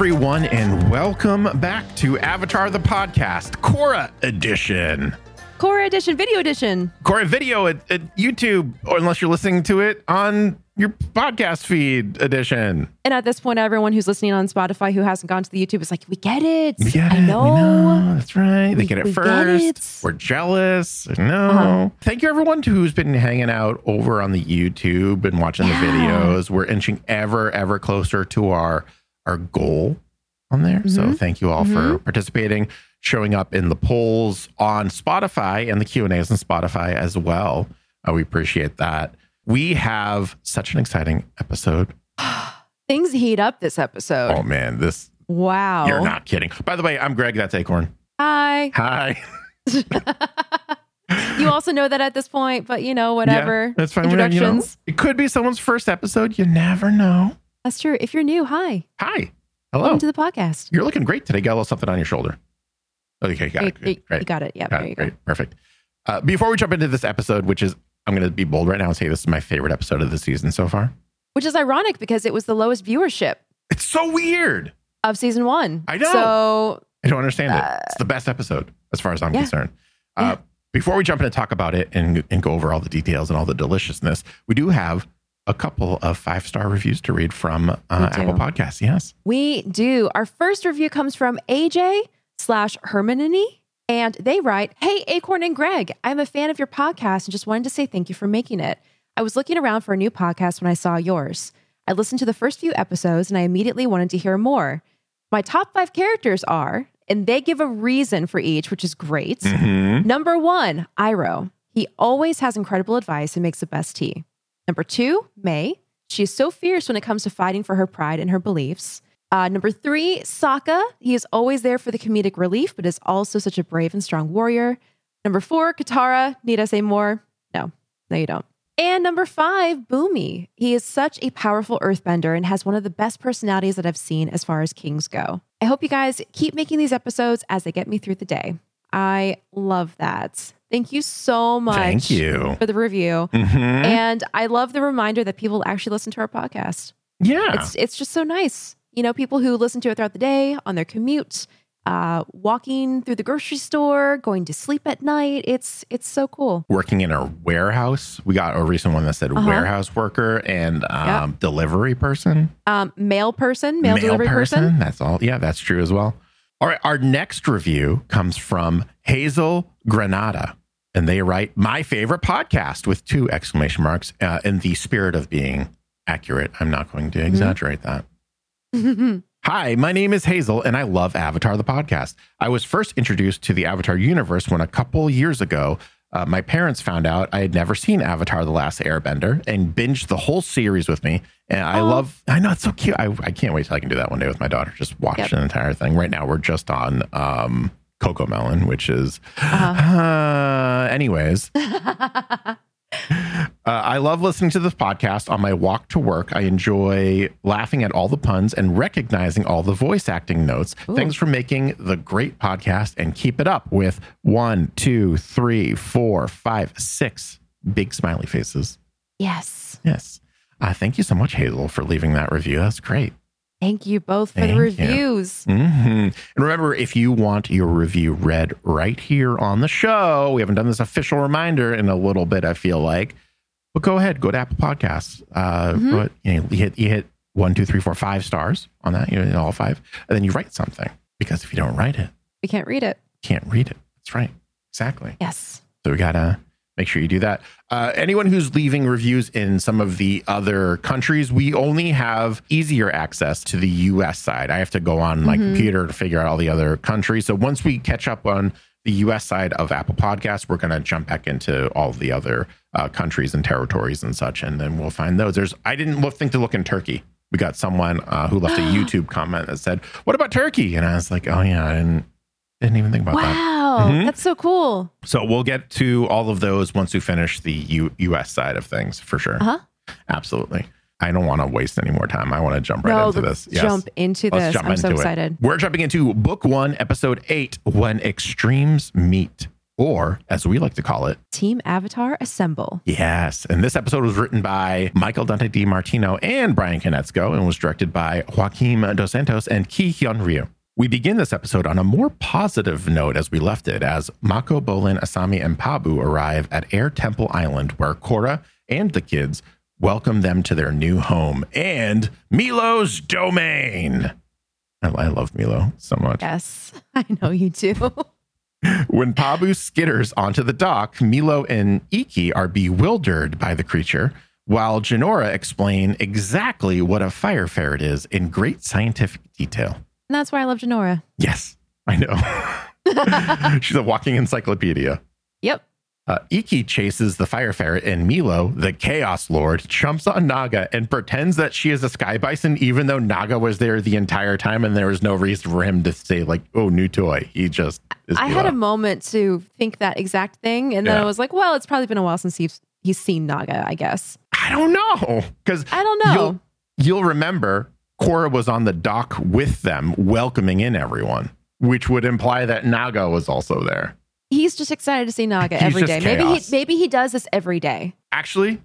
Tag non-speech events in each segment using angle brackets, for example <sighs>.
Everyone, and welcome back to Avatar the Podcast, Korra Edition. Korra edition, video edition. Korra Video at, at YouTube, or unless you're listening to it on your podcast feed edition. And at this point, everyone who's listening on Spotify who hasn't gone to the YouTube is like, we get it. We get I it. we know. That's right. They We- get it we get first. it. We're jealous. No. Uh-huh. Thank you, everyone who's been hanging out over on the YouTube and watching Yeah. the videos. We're inching ever, ever closer to our our goal on there. So Mhm. thank you all for participating, showing up in the polls on Spotify and the Q and A's on Spotify as well. Uh, we appreciate that. We have such an exciting episode. <gasps> Things heat up this episode. Oh man, this wow. you're not kidding. By the way, I'm Greg. That's Acorn. Hi. Hi. <laughs> <laughs> You also know that at this point, but you know, whatever. Yeah, that's fine. Whatever, you know. Introductions. it could be someone's first episode. You never know. That's true. If you're new, hi. Hi. Hello. Welcome to the podcast. You're looking great today. Got a little something on your shoulder. Okay, got it. Good. Great. you got it. Yeah, Got there it. you go. Great. Perfect. Uh, before we jump into this episode, which is, I'm going to be bold right now and say this is my favorite episode of the season so far. Which is ironic because it was the lowest viewership It's so weird. of season one. I know. So I don't understand Uh, it. It's the best episode as far as I'm yeah. concerned. Uh, Yeah. Before we jump in and talk about it and, and go over all the details and all the deliciousness, we do have a couple of five star reviews to read from uh, Apple Podcasts. Yes. We do. Our first review comes from AJ slash Hermione. And they write, Hey, Acorn and Greg, I'm a fan of your podcast and just wanted to say thank you for making it. I was looking around for a new podcast when I saw yours. I listened to the first few episodes and I immediately wanted to hear more. My top five characters are, and they give a reason for each, which is great. Mhm. Number one, Iroh. He always has incredible advice and makes the best tea. Number two, Mai. She is so fierce when it comes to fighting for her pride and her beliefs. Uh, number three, Sokka. He is always there for the comedic relief, but is also such a brave and strong warrior. Number four, Katara. Need I say more? No, no, you don't. And number five, Bumi. He is such a powerful earthbender and has one of the best personalities that I've seen as far as kings go. I hope you guys keep making these episodes as they get me through the day. I love that. Thank you so much Thank you. for the review. Mhm. And I love the reminder that people actually listen to our podcast. Yeah. It's it's just so nice. You know, people who listen to it throughout the day, on their commute, uh, walking through the grocery store, going to sleep at night. It's it's so cool. working in a warehouse. We got a recent one that said Uh-huh. warehouse worker and um, delivery person, Um, mail person, mail, delivery person. That's all. Yeah, that's true as well. All right. Our next review comes from Hazel Granada. And they write, My favorite podcast with two exclamation marks uh, in the spirit of being accurate. I'm not going Mm-hmm. to exaggerate that. <laughs> Hi, my name is Hazel, and I love Avatar the podcast. I was first introduced to the Avatar universe when a couple years ago, uh, my parents found out I had never seen Avatar the Last Airbender and binged the whole series with me. And I love, I know it's so cute. I, I can't wait till I can do that one day with my daughter. Just watch Yep. the entire thing. Right now, we're just on um, Coco Melon, which is, Uh-huh. uh, <sighs> anyways. <laughs> Uh, I love listening to this podcast on my walk to work. I enjoy laughing at all the puns and recognizing all the voice acting notes. Ooh. Thanks for making the great podcast and keep it up with one, two, three, four, five, six big smiley faces. yes. Yes. Uh, thank you so much, Hazel, for leaving that review. That's great. Thank you both for Thank the reviews. hmm And remember, if you want your review read right here on the show, we haven't done this official reminder in a little bit, I feel like. But go ahead, go to Apple Podcasts. Uh, Mhm. go ahead, you, know, you hit you hit one, two, three, four, five stars on that. You know, all five, and then you write something. Because if you don't write it, We can't read it. can't read it. That's right, exactly. Yes. So we gotta make sure you do that. Uh, anyone who's leaving reviews in some of the other countries, we only have easier access to the US side. I have to go on my Mhm. computer to figure out all the other countries. So once we catch up on the US side of Apple Podcasts, we're gonna jump back into all the other uh, countries and territories and such, and then we'll find those. There's I didn't look, think to look in Turkey. We got someone uh, who left a <gasps> YouTube comment that said, "What about Turkey?" And I was like, "Oh yeah, I didn't didn't even think about that." Wow. Mhm. That's so cool. So we'll get to all of those once we finish the U- US side of things for sure. Uh-huh. Absolutely. I don't want to waste any more time. I want to jump right no, into this. Yes. jump into Let's this. jump I'm so into it. excited. We're jumping into book one, episode eight When Extremes Meet. or as we like to call it, Team Avatar Assemble. Yes. And this episode was written by Michael Dante Di Martino and Brian Konietzko and was directed by Joaquim Dos Santos and Ki Hyun Ryu. We begin this episode on a more positive note as we left it, as Mako, Bolin, Asami, and Pabu arrive at Air Temple Island, where Korra and the kids welcome them to their new home and Meelo's domain. I, I love Meelo so much. Yes, <laughs> I know you do. When Pabu skitters onto the dock, Meelo and Ikki are bewildered by the creature, while Jinora explain exactly what a fire ferret is in great scientific detail. and that's why I love Jinora. Yes, I know. <laughs> She's a walking encyclopedia. Yep. Uh, Ikki chases the fire ferret, and Meelo, the Chaos Lord, jumps on Naga and pretends that she is a sky bison, even though Naga was there the entire time, and there was no reason for him to say like, "Oh, new toy." He just is I had a moment to think that exact thing, and then Yeah. I was like, well, it's probably been a while since he's he's seen Naga, I guess. I don't know because I don't know. You'll, you'll remember Korra was on the dock with them, welcoming in everyone, which would imply that Naga was also there. He's just excited to see Naga every day. Maybe he maybe he does this every day. Actually,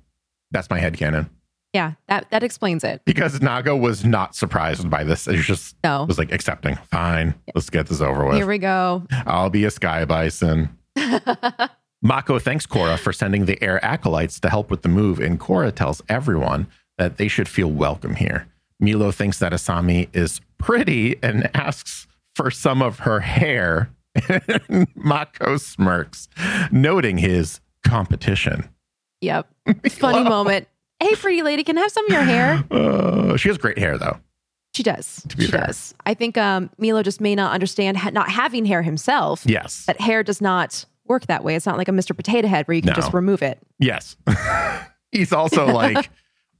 that's my head headcanon. Yeah, that that explains it. Because Naga was not surprised by this. He just No. was like accepting. Fine, let's get this over with. Here we go. I'll be a sky bison. <laughs> Mako thanks Korra for sending the air acolytes to help with the move, and Korra tells everyone that they should feel welcome here. Meelo thinks that Asami is pretty and asks for some of her hair. <laughs> Mako smirks, noting his competition. Yep. <laughs> Funny moment. Hey, pretty lady, can I have some of your hair? <gasps> Uh, she has great hair, though. She does. be she fair. does. I think um, Meelo just may not understand ha- not having hair himself. Yes. That hair does not work that way. It's not like a Mr. Potato Head where you can No. just remove it. Yes. <laughs> He's also like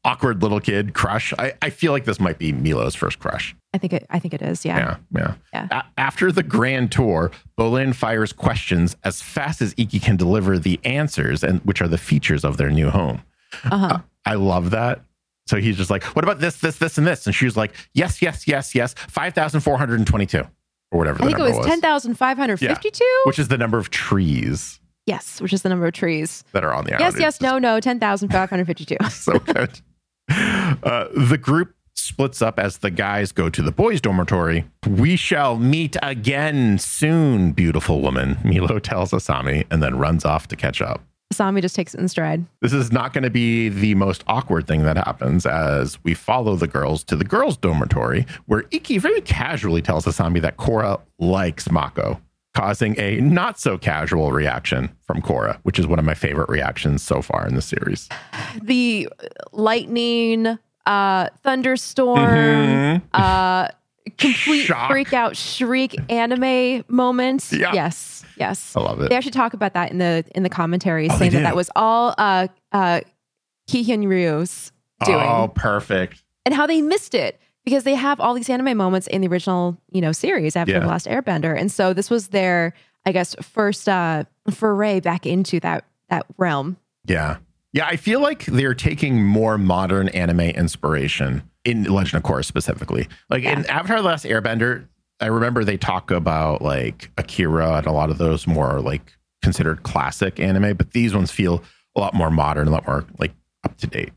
awkward little kid crush. I, I feel like this might be Meelo's first crush. I think it. I think it is. Yeah. Yeah, yeah. Yeah. A- after the grand tour, Bolin fires questions as fast as Ikki can deliver the answers, and which are the features of their new home. Uh-huh. I love that. So he's just like, "What about this, this, this, and this?" And she was like, "Yes, yes, yes, yes. Five thousand four hundred and twenty-two, or whatever the I think it number was ten thousand five hundred fifty-two. which is the number of trees Yes, which is the number of trees. that are on the island. yes, yes, no, no, ten thousand five hundred fifty-two. <laughs> so good. Uh, the group splits up as the guys go to the boys' dormitory. We shall meet again soon, beautiful woman, <laughs> Meelo tells Asami and then runs off to catch up. Asami just takes it in stride. This is not going to be the most awkward thing that happens as we follow the girls to the girls' dormitory, where Ikki very casually tells Asami that Korra likes Mako, causing a not so casual reaction from Korra, which is one of my favorite reactions so far in the series. The lightning, uh, thunderstorm, Mhm. uh, complete Shock. freak out shriek anime moments. Yeah. Yes, yes. I love it. They actually talk about that in the in the commentary, Oh, saying that that was all uh, uh, Ki Hyun Ryu's doing, Oh, perfect. and how they missed it because they have all these anime moments in the original, you know, series after Yeah. the last Airbender, and so this was their, I guess, first uh, foray back into that that realm. Yeah. Yeah, I feel like they're taking more modern anime inspiration in Legend of Korra specifically. Like in Avatar The Last Airbender, I remember they talk about like Akira and a lot of those more like considered classic anime, but these ones feel a lot more modern, a lot more like up to date.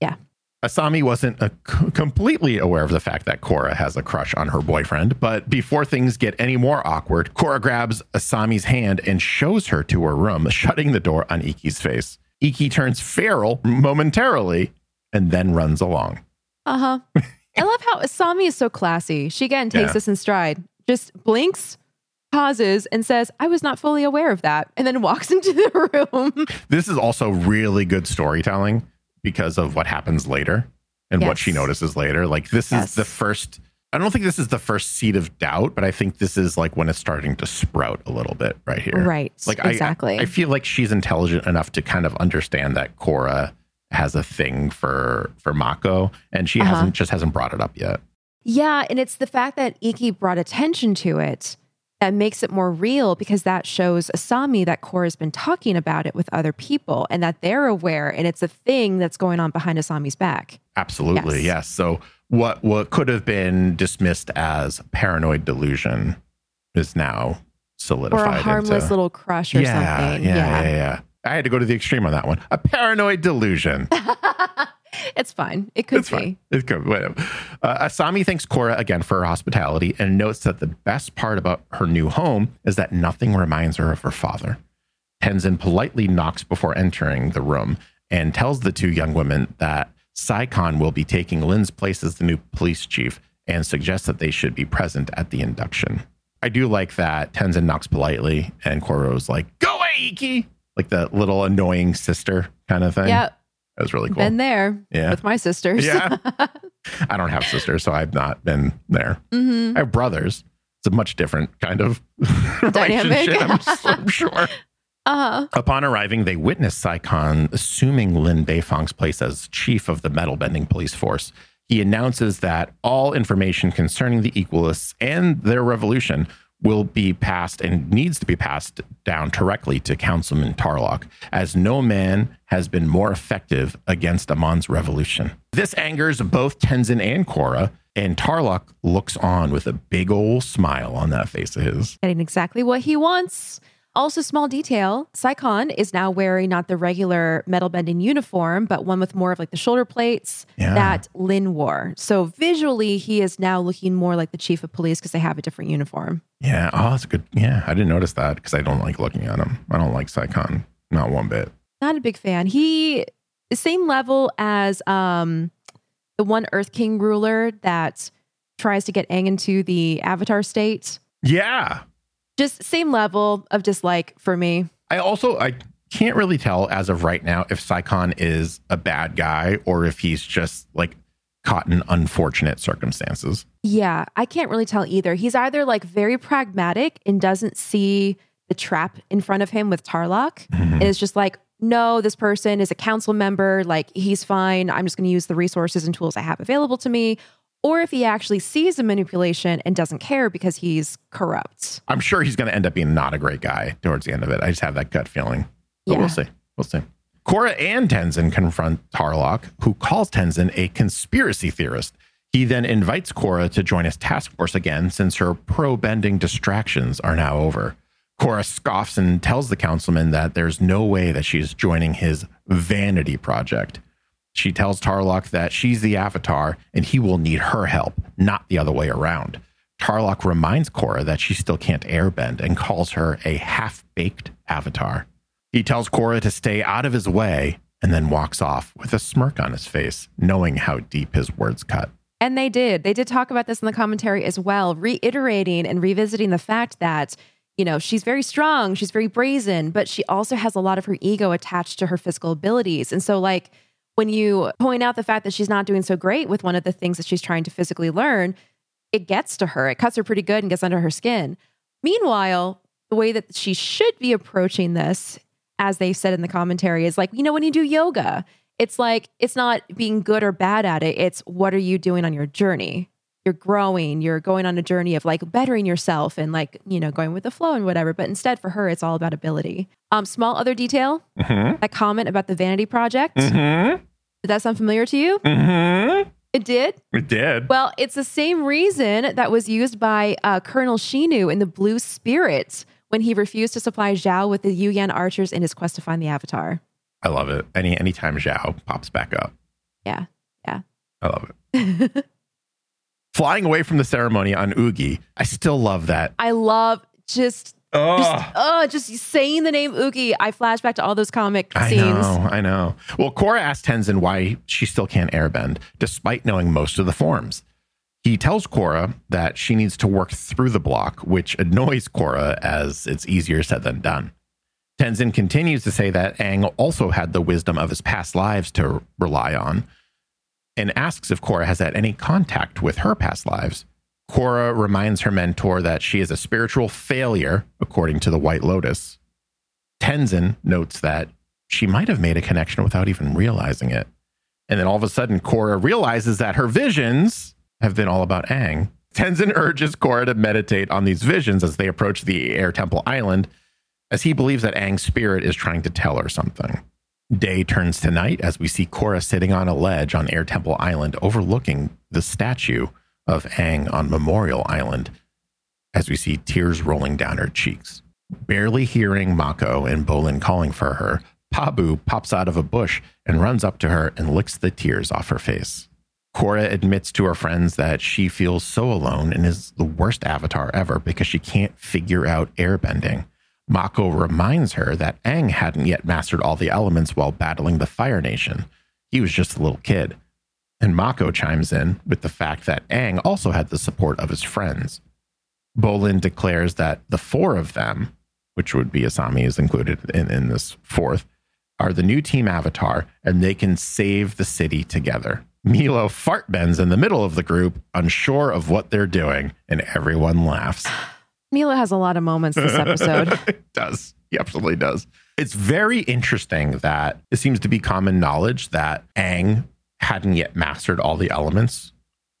Yeah. Asami wasn't uh, c- completely aware of the fact that Korra has a crush on her boyfriend, but before things get any more awkward, Korra grabs Asami's hand and shows her to her room, <laughs> shutting the door on Ikki's face. Ikki turns feral momentarily and then runs along. Uh huh. <laughs> I love how Asami is so classy. She again takes Yeah. this in stride, just blinks, pauses, and says, "I was not fully aware of that," and then walks <laughs> into the room. This is also really good storytelling because of what happens later and what she notices later. Like this Yes. is the first I don't think this is the first seed of doubt, but I think this is like when it's starting to sprout a little bit right here. Right. Like exactly. I, I feel like she's intelligent enough to kind of understand that Korra has a thing for for Mako, and she Uh-huh. hasn't just hasn't brought it up yet. Yeah, and it's the fact that Ikki brought attention to it that makes it more real because that shows Asami that Korra's been talking about it with other people and that they're aware and it's a thing that's going on behind Asami's back. Absolutely, Yes. yes. So what what could have been dismissed as paranoid delusion is now solidified. or a harmless into, little crush or yeah, something. Yeah, yeah, yeah. I had to go to the extreme on that one. A paranoid delusion. <laughs> it's fine. It could it's be. fine. It could. Whatever. Uh, Asami thanks Korra again for her hospitality and notes that the best part about her new home is that nothing reminds her of her father. Tenzin politely knocks before entering the room and tells the two young women that Saikhan will be taking Lin's place as the new police chief and suggests that they should be present at the induction. I do like that Tenzin knocks politely and Korra's like, go away, Ikki! Like the little annoying sister kind of thing. Yeah, That was really cool. been there Yeah. with my sisters. Yeah. <laughs> I don't have sisters, so I've not been there. hmm I have brothers. It's a much different kind of <laughs> Dynamic. relationship, I'm, I'm <laughs> sure. Uh-huh. Upon arriving, they witness Saikhan assuming Lin Beifong's place as chief of the metal bending police force. He announces that all information concerning the Equalists and their revolution will be passed and needs to be passed down directly to Councilman Tarlok, as no man has been more effective against Amon's revolution. This angers both Tenzin and Korra, and Tarlok looks on with a big old smile on that face of his. Getting exactly what he wants. Also, small detail Saikhan is now wearing not the regular metal bending uniform, but one with more of like the shoulder plates Yeah. that Lin wore. So visually, he is now looking more like the chief of police because they have a different uniform. Yeah. Oh, that's good. Yeah. I didn't notice that because I don't like looking at him. I don't like Saikhan. Not one bit. Not a big fan. He same level as um the one Earth King ruler that tries to get Aang into the Avatar state. Yeah. Just same level of dislike for me. I also I can't really tell as of right now if Saikhan is a bad guy or if he's just like caught in unfortunate circumstances. Yeah, I can't really tell either. He's either like very pragmatic and doesn't see the trap in front of him with Tarlok mm-hmm. and is just like, no, this person is a council member. Like, he's fine. I'm just going to use the resources and tools I have available to me. Or if he actually sees the manipulation and doesn't care because he's corrupt. I'm sure he's going to end up being not a great guy towards the end of it. I just have that gut feeling. But Yeah. we'll see. We'll see. Korra and Tenzin confront Tarlok, who calls Tenzin a conspiracy theorist. He then invites Korra to join his task force again since her pro bending distractions are now over. Korra scoffs and tells the councilman that there's no way that she's joining his vanity project. She tells Tarlok that she's the avatar and he will need her help, not the other way around. Tarlok reminds Korra that she still can't airbend and calls her a half baked avatar. He tells Korra to stay out of his way and then walks off with a smirk on his face, knowing how deep his words cut. And they did. They did talk about this in the commentary as well, reiterating and revisiting the fact that, you know, she's very strong, she's very brazen, but she also has a lot of her ego attached to her physical abilities. And so, like, when you point out the fact that she's not doing so great with one of the things that she's trying to physically learn, it gets to her. It cuts her pretty good and gets under her skin. Meanwhile, the way that she should be approaching this, as they said in the commentary, is like, you know, when you do yoga, it's like it's not being good or bad at it. It's what are you doing on your journey? You're growing, you're going on a journey of like bettering yourself and like, you know, going with the flow and whatever. But instead for her, it's all about ability. Um, small other detail, Mm-hmm. that comment about the vanity project. Mm-hmm. Did that sound familiar to you? Mm-hmm. It did. It did. Well, it's the same reason that was used by uh, Colonel Shinu in the Blue Spirit when he refused to supply Zhao with the Yu Yan archers in his quest to find the Avatar. I love it. Any anytime Zhao pops back up. Yeah. Yeah. I love it. <laughs> Flying away from the ceremony on Oogi, I still love that. I love just Oh, just oh, just saying the name Oogi. I flash back to all those comic I scenes. know, I know. Well, Korra asks Tenzin why she still can't airbend, despite knowing most of the forms. He tells Korra that she needs to work through the block, which annoys Korra as it's easier said than done. Tenzin continues to say that Aang also had the wisdom of his past lives to rely on and asks if Korra has had any contact with her past lives. Korra reminds her mentor that she is a spiritual failure, according to the White Lotus. Tenzin notes that she might have made a connection without even realizing it. And then all of a sudden, Korra realizes that her visions have been all about Aang. Tenzin <laughs> urges Korra to meditate on these visions as they approach the Air Temple Island, as he believes that Aang's spirit is trying to tell her something. Day turns to night as we see Korra sitting on a ledge on Air Temple Island overlooking the statue of Aang on Memorial Island. as we see tears rolling down her cheeks. Barely hearing Mako and Bolin calling for her, Pabu pops out of a bush and runs up to her and licks the tears off her face. Korra admits to her friends that she feels so alone and is the worst avatar ever because she can't figure out airbending. Mako reminds her that Aang hadn't yet mastered all the elements while battling the Fire Nation. He was just a little kid. And Mako chimes in with the fact that Aang also had the support of his friends. Bolin declares that the four of them, which would be Asami is included in, in this fourth, are the new team avatar and they can save the city together. Meelo fart bends in the middle of the group, unsure of what they're doing, and everyone laughs. Meelo has a lot of moments this episode. <laughs> it does. He absolutely does. It's very interesting that it seems to be common knowledge that Aang hadn't yet mastered all the elements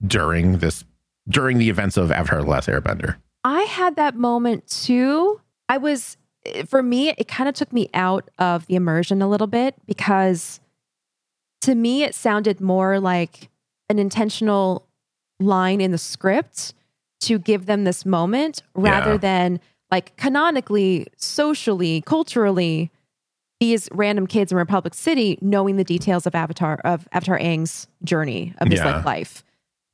during this during the events of Avatar The Last Airbender. I had that moment too. I was for me, it kind of took me out of the immersion a little bit because to me it sounded more like an intentional line in the script to give them this moment rather Yeah. than like canonically, socially, culturally, these random kids in Republic City knowing the details of Avatar of Avatar Aang's journey of his Yeah. like life.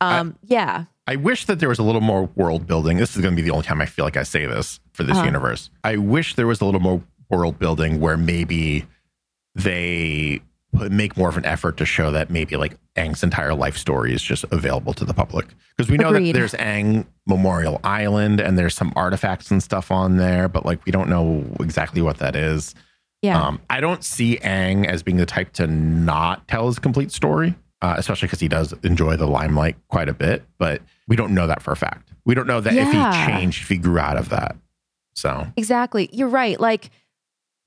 Um, yeah. I wish that there was a little more world building. This is going to be the only time I feel like I say this for this Uh-huh. universe. I wish there was a little more world building where maybe they put, make more of an effort to show that maybe like Aang's entire life story is just available to the public. Because we know Agreed. that there's Aang Memorial Island and there's some artifacts and stuff on there, but like we don't know exactly what that is. Yeah. Um, I don't see Aang as being the type to not tell his complete story, uh, especially because he does enjoy the limelight quite a bit. But we don't know that for a fact. We don't know that if he changed, if he grew out of that. So Exactly. You're right. Like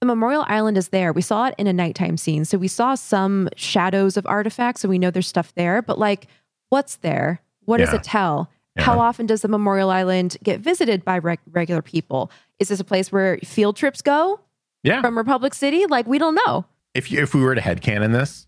the Memorial Island is there. We saw it in a nighttime scene. So we saw some shadows of artifacts. and we know there's stuff there. But like, what's there? What does it tell? Yeah. How often does the Memorial Island get visited by reg- regular people? Is this a place where field trips go yeah, from Republic City? Like, we don't know. if you, if we were to headcanon this,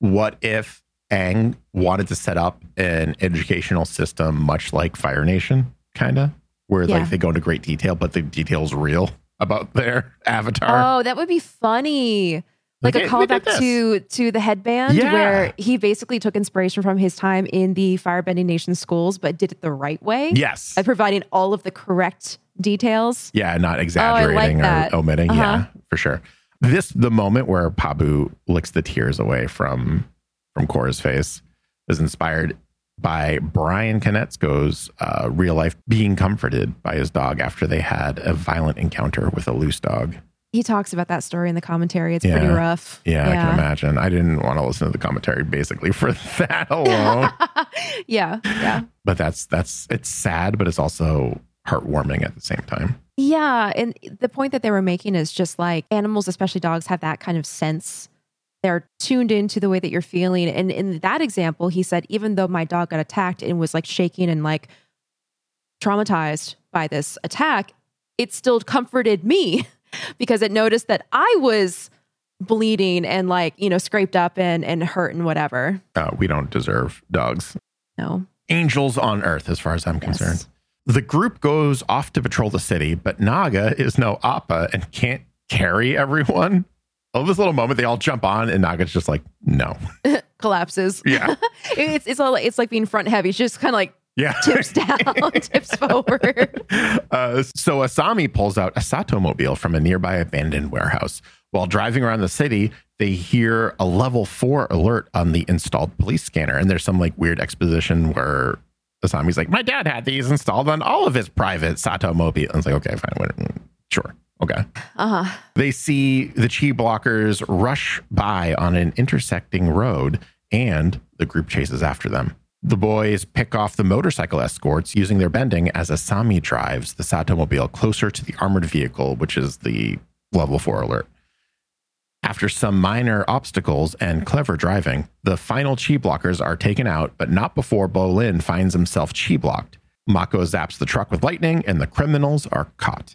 what if Aang wanted to set up an educational system much like Fire Nation, kind of, where Yeah. like they go into great detail, but the detail's real about <laughs> their avatar? Oh, that would be funny. Like Like, a hey, we did callback to to the headband, Yeah. where he basically took inspiration from his time in the Firebending Nation schools, but did it the right way. yes. by providing all of the correct details. Yeah, not exaggerating that. or omitting. Yeah, Uh-huh. for sure. This the moment where Pabu licks the tears away from from Korra's face is inspired by Brian Konietzko's uh, real life being comforted by his dog after they had a violent encounter with a loose dog. He talks about that story in the commentary. It's pretty Yeah. rough. Yeah, I can imagine. I didn't want to listen to the commentary basically for <laughs> that alone. <laughs> yeah, yeah, but that's that's it's sad, but it's also heartwarming at the same time. yeah. And the point that they were making is just like animals, especially dogs, have that kind of sense. They're tuned into the way that you're feeling. And in that example, he said, even though my dog got attacked and was like shaking and like traumatized by this attack, it still comforted me <laughs> because it noticed that I was bleeding and like, you know, scraped up and, and hurt and whatever. Uh, we don't deserve dogs. No. angels on earth, as far as I'm Yes. concerned. The group goes off to patrol the city, but Naga is no Appa and can't carry everyone. Oh, this little moment, they all jump on, and Naga's just like, no. <laughs> collapses. Yeah. <laughs> it's it's all it's like being front heavy. She just kind of like Yeah. tips down, <laughs> tips forward. Uh, so Asami pulls out a Sato mobile from a nearby abandoned warehouse. While driving around the city, they hear a level four alert on the installed police scanner. And there's some like weird exposition where Asami's like, My dad had these installed on all of his private Sato mobile. And it's like, okay, fine. whatever. Sure. Okay. Uh huh. They see the chi blockers rush by on an intersecting road, and the group chases after them. The boys pick off the motorcycle escorts using their bending as Asami drives the Satomobile closer to the armored vehicle, which is the level four alert. After some minor obstacles and clever driving, the final chi blockers are taken out, but not before Bolin finds himself chi blocked. Mako zaps the truck with lightning, and the criminals are caught.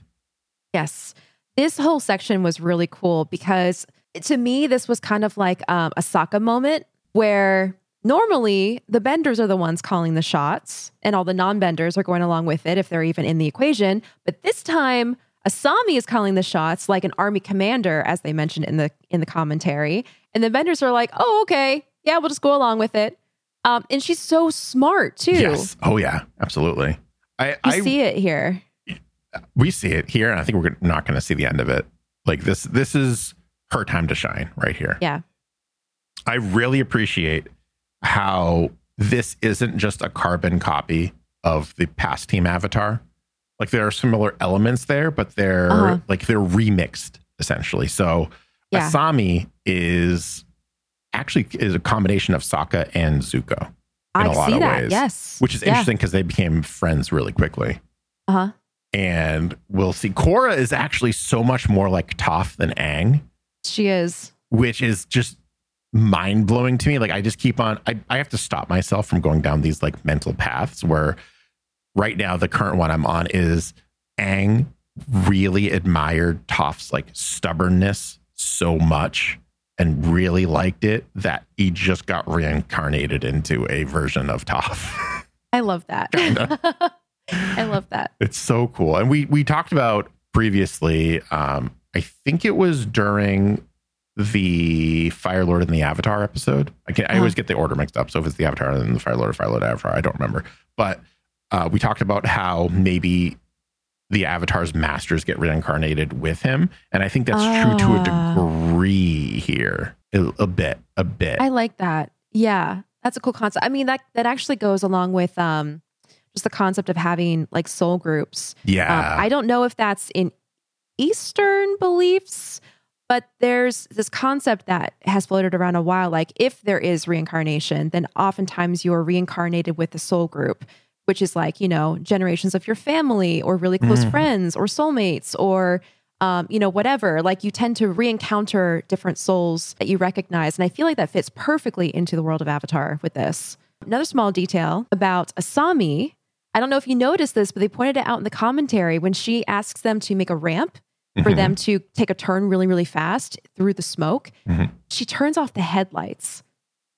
Yes. This whole section was really cool because to me, this was kind of like um, a Sokka moment where normally the benders are the ones calling the shots and all the non-benders are going along with it if they're even in the equation. But this time asami is calling the shots like an army commander as they mentioned in the in the commentary. And the benders are like oh okay. Yeah we'll just go along with it. Um, and she's so smart too. Yes. Oh yeah, absolutely. I, I see it here we see it here, and I think we're not going to see the end of it. Like this, this is her time to shine right here. yeah I really appreciate how this isn't just a carbon copy of the past team avatar. Like there are similar elements there, but they're Uh-huh. like they're remixed essentially. So Yeah. Asami is actually is a combination of Sokka and Zuko, in i a lot see of that ways. yes which is Yeah. interesting because they became friends really quickly. uh-huh And we'll see. Korra is actually so much more like Toph than Aang she is which is just mind blowing to me. Like I just keep on, I, I have to stop myself from going down these like mental paths where right now the current one I'm on is Aang really admired Toph's like stubbornness so much and really liked it that he just got reincarnated into a version of Toph. i love that. <laughs> <laughs> i love that It's so cool. And we we talked about previously, um, I think it was during the Fire Lord and the Avatar episode. I can I Uh-huh. always get the order mixed up. So if it's the Avatar and then the Fire Lord or Fire Lord Avatar, I don't remember. But uh, we talked about how maybe the Avatar's masters get reincarnated with him. And I think that's true to a Ah. degree here. A, a bit, a bit. I like that. Yeah, that's a cool concept. I mean, that that actually goes along with um, just the concept of having like soul groups. yeah. Um, I don't know if that's in Eastern beliefs, but there's this concept that has floated around a while. Like, if there is reincarnation, then oftentimes you're reincarnated with a soul group, which is like, you know, generations of your family or really close Mhm. friends or soulmates or, um, you know, whatever. Like, you tend to re encounter different souls that you recognize. And I feel like that fits perfectly into the world of Avatar with this. Another small detail about Asami. I don't know if you noticed this, but they pointed it out in the commentary when she asks them to make a ramp for Mhm. them to take a turn really, really fast through the smoke. Mhm. She turns off the headlights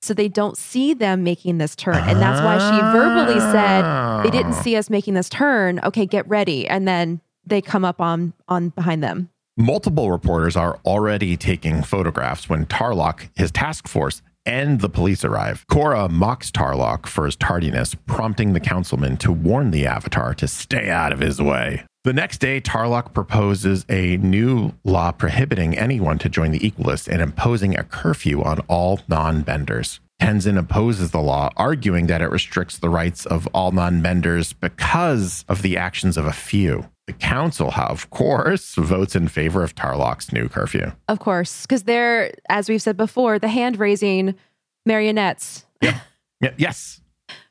so they don't see them making this turn. And that's why she verbally said, They didn't Ah. see us making this turn. Okay, get ready. And then they come up on on behind them. Multiple reporters are already taking photographs when Tarlok, his task force, and the police arrive. Korra mocks Tarlok for his tardiness, prompting the councilman to warn the Avatar to stay out of his way. The next day, Tarlok proposes a new law prohibiting anyone to join the Equalists and imposing a curfew on all non benders. Tenzin opposes the law, arguing that it restricts the rights of all non benders because of the actions of a few. The council, of course, votes in favor of Tarlok's new curfew. Of course, because they're, as we've said before, the hand raising marionettes. Yeah, yes.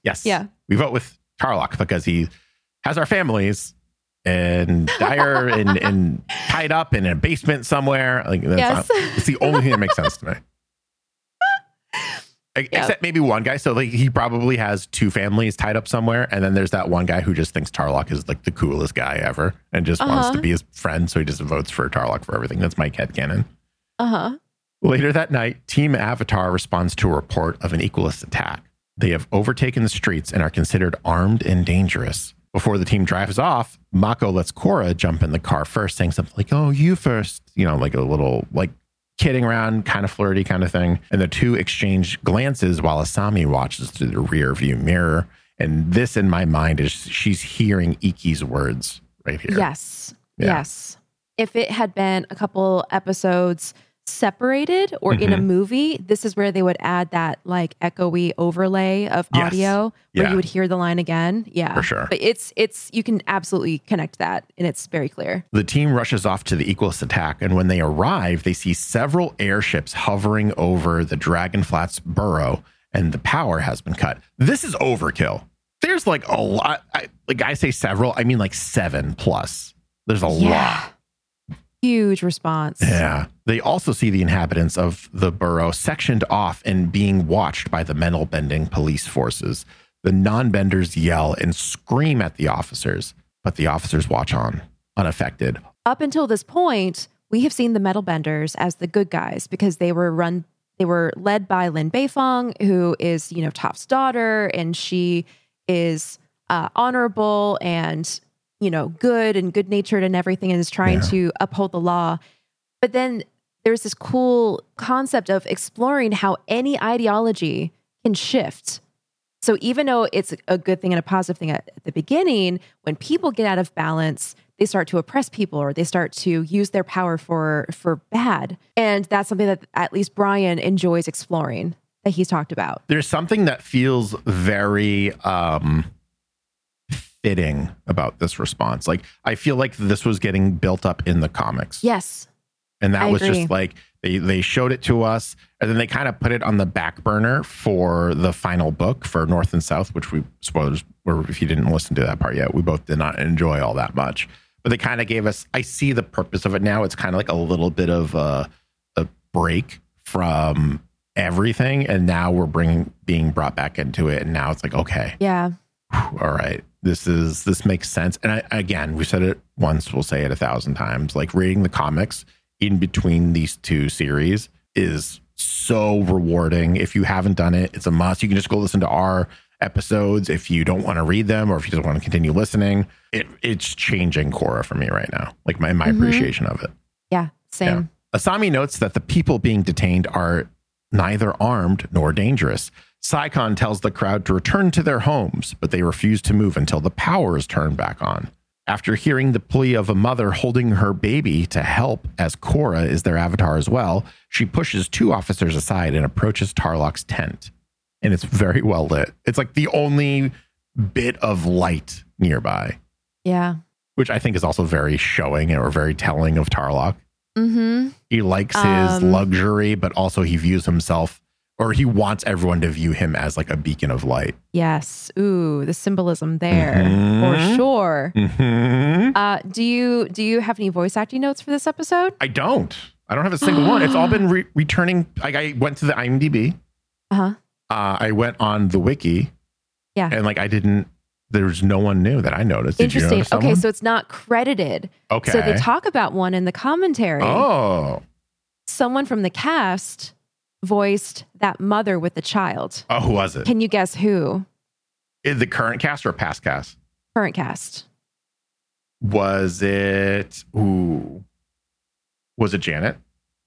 Yes. Yeah. We vote with Tarlock because he has our families and dire and, and tied up in a basement somewhere. Like that's Yes. not- it's the only thing that makes sense to me. Except maybe one guy. So like he probably has two families tied up somewhere, and then there's that one guy who just thinks Tarlok is like the coolest guy ever and just wants Uh-huh. to be his friend, so he just votes for Tarlok for everything. That's Mike headcanon. Uh huh. Later that night, Team Avatar responds to a report of an equalist attack. They have overtaken the streets and are considered armed and dangerous. Before the team drives off, Mako lets Korra jump in the car first, saying something like, Oh, you first, you know, like a little, like kidding around, kind of flirty kind of thing. And the two exchange glances while Asami watches through the rear view mirror. And this, in my mind, is she's hearing Ikki's words right here. Yes. Yeah. Yes. If it had been a couple episodes separated or in a Mhm. movie, this is where they would add that like echoey overlay of Yes. audio where Yeah. you would hear the line again. Yeah. For sure. But it's it's you can absolutely connect that and it's very clear. The team rushes off to the Equalist attack, and when they arrive, they see several airships hovering over the Dragon Flats borough, and the power has been cut. This is overkill. There's like a lot. I, like I say several, I mean like seven plus. There's a lot. Huge response. Yeah. They also see the inhabitants of the borough sectioned off and being watched by the metal bending police forces. The non benders yell and scream at the officers, but the officers watch on, unaffected. Up until this point, we have seen the metal benders as the good guys because they were run they were led by Lin Beifong, who is, you know, Toph's daughter, and she is uh, honorable and, you know, good and good natured and everything, and is trying Yeah. to uphold the law. But then there's this cool concept of exploring how any ideology can shift. So even though it's a good thing and a positive thing at, at the beginning, when people get out of balance, they start to oppress people or they start to use their power for for bad. And that's something that at least Brian enjoys exploring that he's talked about. There's something that feels very um fitting about this response. Like I feel like this was getting built up in the comics. Yes. And that I was agree. just like they they showed it to us and then they kind of put it on the back burner for the final book for North and South, which we spoilers or if you didn't listen to that part yet, we both did not enjoy all that much. But they kind of gave us I see the purpose of it now. It's kind of like a little bit of a a break from everything and now we're bringing being brought back into it and now it's like okay Yeah. all right this is this makes sense and I, again we said it once we'll say it a thousand times like reading the comics in between these two series is so rewarding if you haven't done it it's a must you can just go listen to our episodes if you don't want to read them or if you just want to continue listening it it's changing Korra for me right now like my, my Mhm. appreciation of it Yeah. Same. Asami notes that the people being detained are neither armed nor dangerous. Saikhan tells the crowd to return to their homes, but they refuse to move until the power is turned back on. After hearing the plea of a mother holding her baby to help, as Korra is their avatar as well, she pushes two officers aside and approaches Tarlok's tent. And it's very well lit. It's like the only bit of light nearby, Yeah. which I think is also very showing or very telling of Tarlok. Mm-hmm. He likes his Um, luxury, but also he views himself or he wants everyone to view him as like a beacon of light. Yes. Ooh, the symbolism there Mhm. for sure. Mm-hmm. Uh, do you do you have any voice acting notes for this episode? I don't. I don't have a single one. It's all been re- returning. Like I went to the IMDb. Uh huh. Uh, I went on the wiki. Yeah. And like I didn't. There's no one new that I noticed. Did Interesting. notice Okay, so it's not credited. okay. So they talk about one in the commentary. Oh. Someone from the cast voiced that mother with the child. Oh, who was it? Can you guess who? Is the current cast or past cast? Current cast. Was it? Ooh. Was it Janet?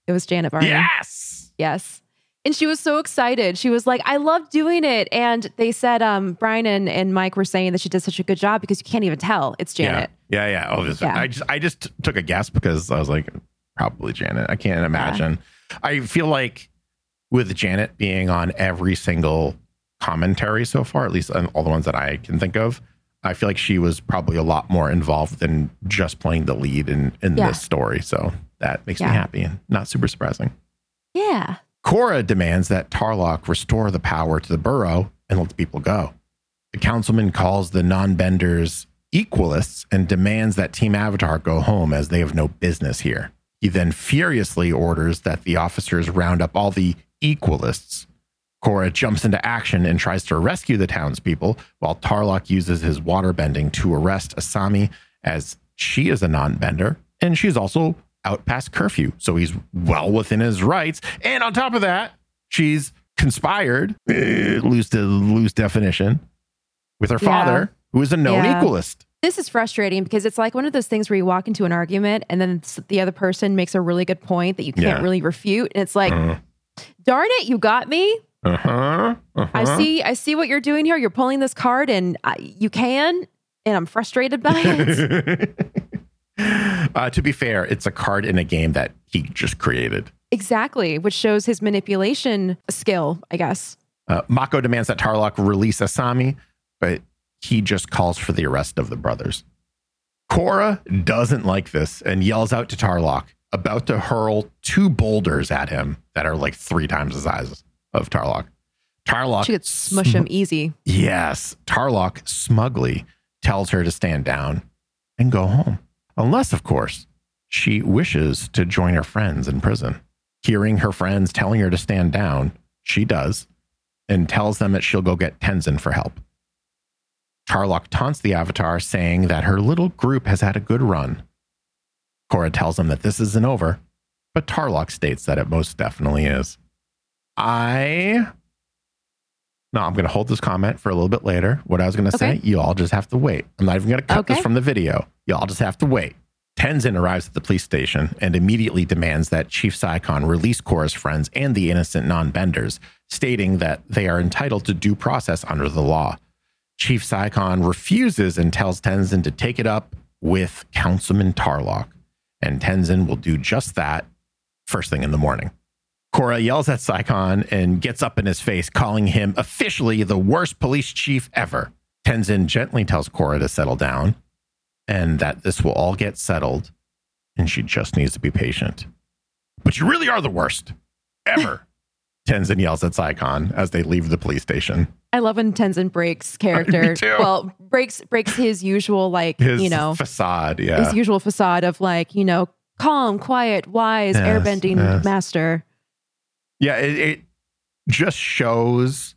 It was Janet Varney. Yes. Yes. And she was so excited. She was like, I love doing it. And they said, um, Brian and, and Mike were saying that she did such a good job because you can't even tell it's Janet. Yeah, yeah, yeah. Oh, this, Yeah. I just I just took a guess because I was like, probably Janet. I can't imagine. I feel like with Janet being on every single commentary so far, at least on all the ones that I can think of, I feel like she was probably a lot more involved than just playing the lead in in Yeah. this story. So that makes Yeah. me happy and not super surprising. Yeah. Korra demands that Tarlok restore the power to the borough and let the people go. The councilman calls the non benders equalists and demands that Team Avatar go home as they have no business here. He then furiously orders that the officers round up all the equalists. Korra jumps into action and tries to rescue the townspeople, while Tarlok uses his water bending to arrest Asami as she is a non bender and she's also out past curfew. So he's well within his rights. And on top of that, she's conspired, eh, loose, loose definition, with her Yeah. father, who is a known Yeah. equalist. This is frustrating because it's like one of those things where you walk into an argument and then the other person makes a really good point that you can't Yeah. really refute. And it's like, Uh darn it, you got me. huh. Uh-huh. I see, I see what you're doing here. You're pulling this card and I, you can, and I'm frustrated by it. <laughs> uh, to be fair, it's a card in a game that he just created. exactly, which shows his manipulation skill, I guess. Uh, Mako demands that Tarlok release Asami, but he just calls for the arrest of the brothers. Korra doesn't like this and yells out to Tarlok, about to hurl two boulders at him that are like three times the size of Tarlok. Tarlok She could smush him easy. Yes, Tarlok smugly tells her to stand down and go home. Unless, of course, she wishes to join her friends in prison. Hearing her friends telling her to stand down, she does and tells them that she'll go get Tenzin for help. Tarlok taunts the Avatar, saying that her little group has had a good run. Korra tells him that this isn't over, but Tarlok states that it most definitely is. I no, I'm going to hold this comment for a little bit later. What I was going to Okay. say, you all just have to wait. I'm not even going to cut this from the video. You all just have to wait. Tenzin arrives at the police station and immediately demands that Chief Saikhan release Korra's friends and the innocent non-benders, stating that they are entitled to due process under the law. Chief Saikhan refuses and tells Tenzin to take it up with Councilman Tarlok, and Tenzin will do just that first thing in the morning. Korra yells at Saikhan and gets up in his face, calling him officially the worst police chief ever. Tenzin gently tells Korra to settle down and that this will all get settled and she just needs to be patient. But you really are the worst ever. <laughs> Tenzin yells at Saikhan as they leave the police station. I love when Tenzin breaks <laughs> character. too. Well, breaks breaks his usual like His you know facade, yeah. his usual facade of like you know calm, quiet, wise, Yes, airbending yes. master. Yeah, it, it just shows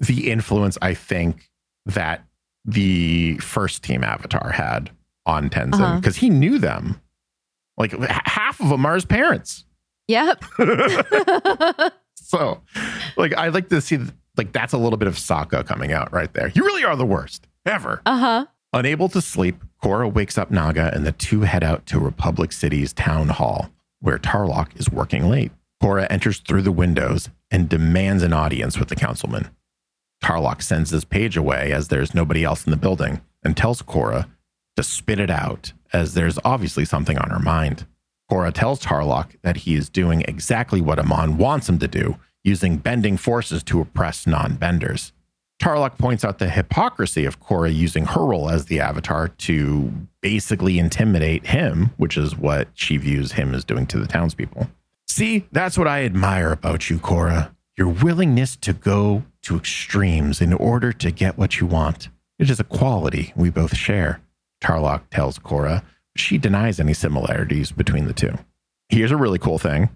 the influence I think that the first team Avatar had on Tenzin Uh-huh. because he knew them. Like h- half of them are his parents. Yep. <laughs> <laughs> so, like, I like to see like that's a little bit of Sokka coming out right there. You really are the worst ever. uh huh. Unable to sleep, Korra wakes up Naga and the two head out to Republic City's town hall, where Tarlok is working late. Korra enters through the windows and demands an audience with the councilman. Tarlok sends his page away as there's nobody else in the building and tells Korra to spit it out, as there's obviously something on her mind. Korra tells Tarlok that he is doing exactly what Amon wants him to do, using bending forces to oppress non benders. Tarlok points out the hypocrisy of Korra using her role as the Avatar to basically intimidate him, which is what she views him as doing to the townspeople. See, that's what I admire about you, Korra. Your willingness to go to extremes in order to get what you want. It is a quality we both share, Tarlok tells Korra. She denies any similarities between the two. Here's a really cool thing.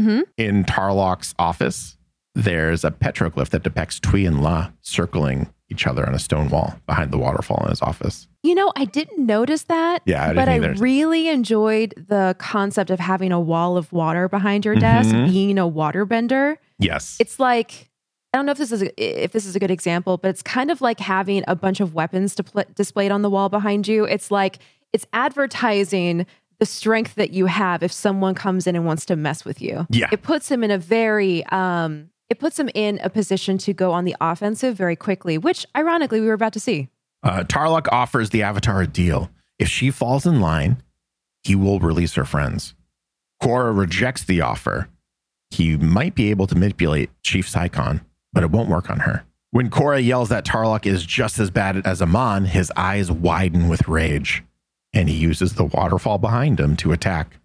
Mhm. In Tarlok's office, there's a petroglyph that depicts Tui and La circling each other on a stone wall behind the waterfall in his office. You know, I didn't notice that. Yeah, I but I really enjoyed the concept of having a wall of water behind your desk, Mhm. being a waterbender. Yes. It's like I don't know if this is a, if this is a good example, but it's kind of like having a bunch of weapons to displayed on the wall behind you. It's like it's advertising the strength that you have if someone comes in and wants to mess with you. Yeah. It puts him in a very um it puts him in a position to go on the offensive very quickly, which ironically we were about to see. Uh, Tarlok offers the Avatar a deal. If she falls in line, he will release her friends. Korra rejects the offer. He might be able to manipulate Chief Saikhan, but it won't work on her. When Korra yells that Tarlok is just as bad as Amon, his eyes widen with rage, and he uses the waterfall behind him to attack.